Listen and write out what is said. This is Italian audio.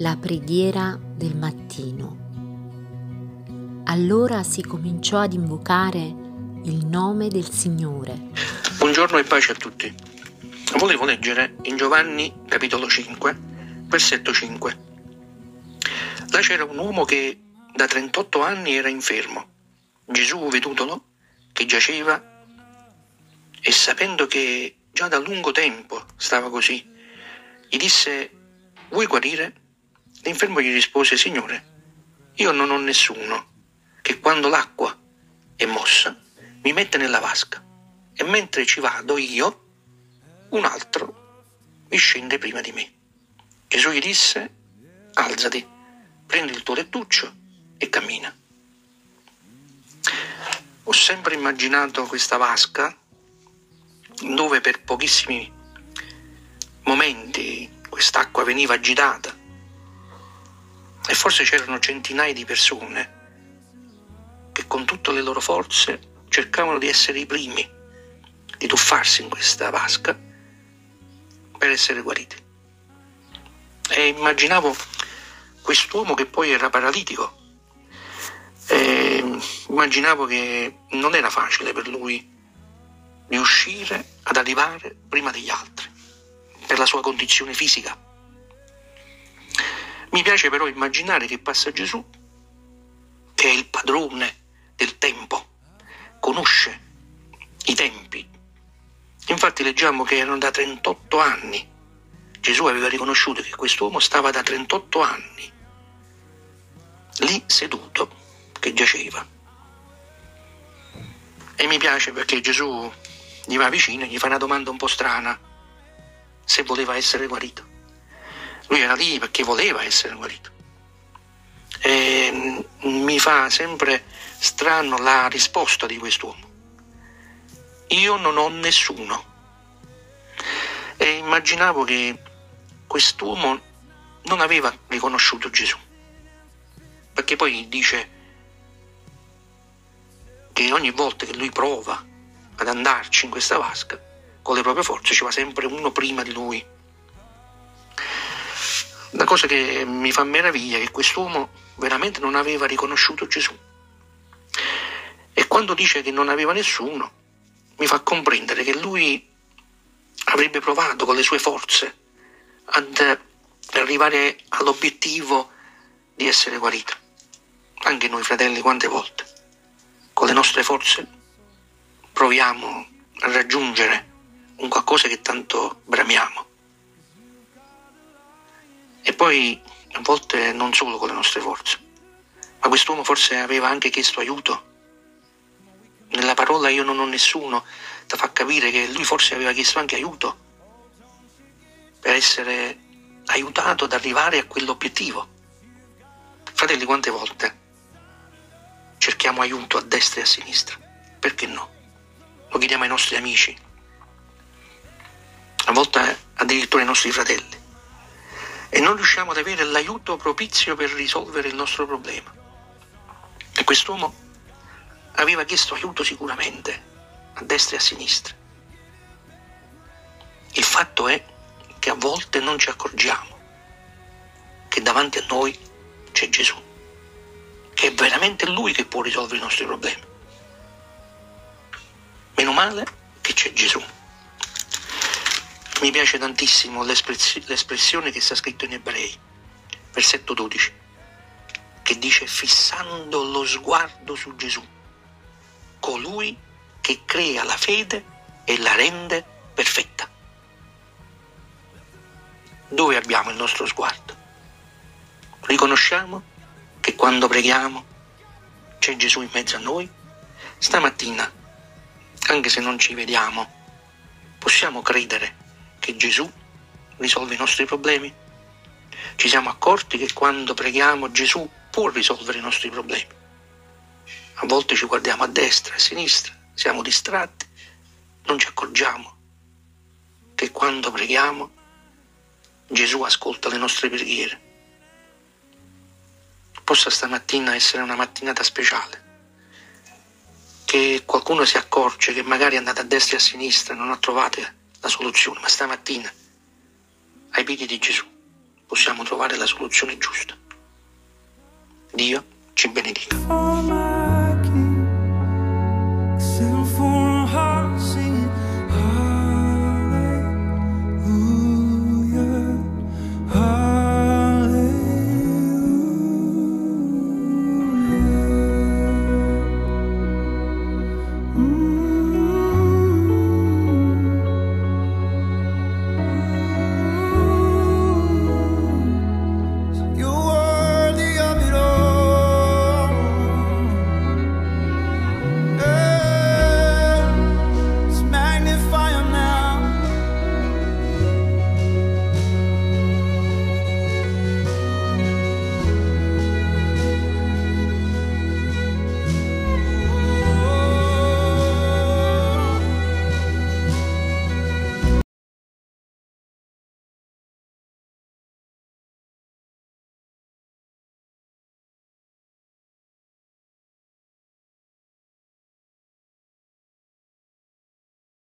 La preghiera del mattino. Allora si cominciò ad invocare il nome del Signore. Buongiorno e pace a tutti. Volevo leggere in Giovanni capitolo 5, versetto 5. Là c'era un uomo che da 38 anni era infermo. Gesù, vedutolo, che giaceva e sapendo che già da lungo tempo stava così, gli disse, vuoi guarire? L'infermo gli rispose, Signore, io non ho nessuno che quando l'acqua è mossa mi mette nella vasca e mentre ci vado io, un altro mi scende prima di me. Gesù gli disse, alzati, prendi il tuo lettuccio e cammina. Ho sempre immaginato questa vasca dove per pochissimi momenti quest'acqua veniva agitata e forse c'erano centinaia di persone che con tutte le loro forze cercavano di essere i primi, di tuffarsi in questa vasca per essere guariti. E immaginavo quest'uomo che poi era paralitico. E immaginavo che non era facile per lui riuscire ad arrivare prima degli altri, per la sua condizione fisica. Mi piace però immaginare che passa Gesù, che è il padrone del tempo, conosce i tempi. Infatti leggiamo che erano da 38 anni. Gesù aveva riconosciuto che quest'uomo stava da 38 anni lì seduto, che giaceva. E mi piace perché Gesù gli va vicino e gli fa una domanda un po' strana, se voleva essere guarito. Lui era lì perché voleva essere guarito. E mi fa sempre strano la risposta di quest'uomo. Io non ho nessuno. E immaginavo che quest'uomo non aveva riconosciuto Gesù perché poi dice che ogni volta che lui prova ad andarci in questa vasca, con le proprie forze ci va sempre uno prima di lui. La cosa che mi fa meraviglia è che quest'uomo veramente non aveva riconosciuto Gesù. E quando dice che non aveva nessuno, mi fa comprendere che lui avrebbe provato con le sue forze ad arrivare all'obiettivo di essere guarito anche noi fratelli quante volte, con le nostre forze, proviamo a raggiungere un qualcosa che tanto bramiamo. E poi a volte non solo con le nostre forze, ma quest'uomo forse aveva anche chiesto aiuto. Nella parola io non ho nessuno, da fa capire che lui forse aveva chiesto anche aiuto per essere aiutato ad arrivare a quell'obiettivo. Fratelli, quante volte cerchiamo aiuto a destra e a sinistra. Perché no? Lo chiediamo ai nostri amici, a volte addirittura ai nostri fratelli. E non riusciamo ad avere l'aiuto propizio per risolvere il nostro problema. E quest'uomo aveva chiesto aiuto sicuramente a destra e a sinistra. Il fatto è che a volte non ci accorgiamo che davanti a noi c'è Gesù che è veramente Lui che può risolvere i nostri problemi. Meno male che c'è Gesù. Mi piace tantissimo l'espressione che sta scritto in Ebrei, versetto 12, che dice fissando lo sguardo su Gesù, colui che crea la fede e la rende perfetta. Dove abbiamo il nostro sguardo? Riconosciamo che quando preghiamo c'è Gesù in mezzo a noi? Stamattina, anche se non ci vediamo, possiamo credere che Gesù risolve i nostri problemi? Ci siamo accorti che quando preghiamo Gesù può risolvere i nostri problemi? A volte ci guardiamo a destra a sinistra, siamo distratti, non ci accorgiamo che quando preghiamo Gesù ascolta le nostre preghiere possa stamattina essere una mattinata speciale, che qualcuno si accorge che magari è andato a destra e a sinistra e non ha trovato la soluzione, ma stamattina ai piedi di Gesù possiamo trovare la soluzione giusta. Dio ci benedica.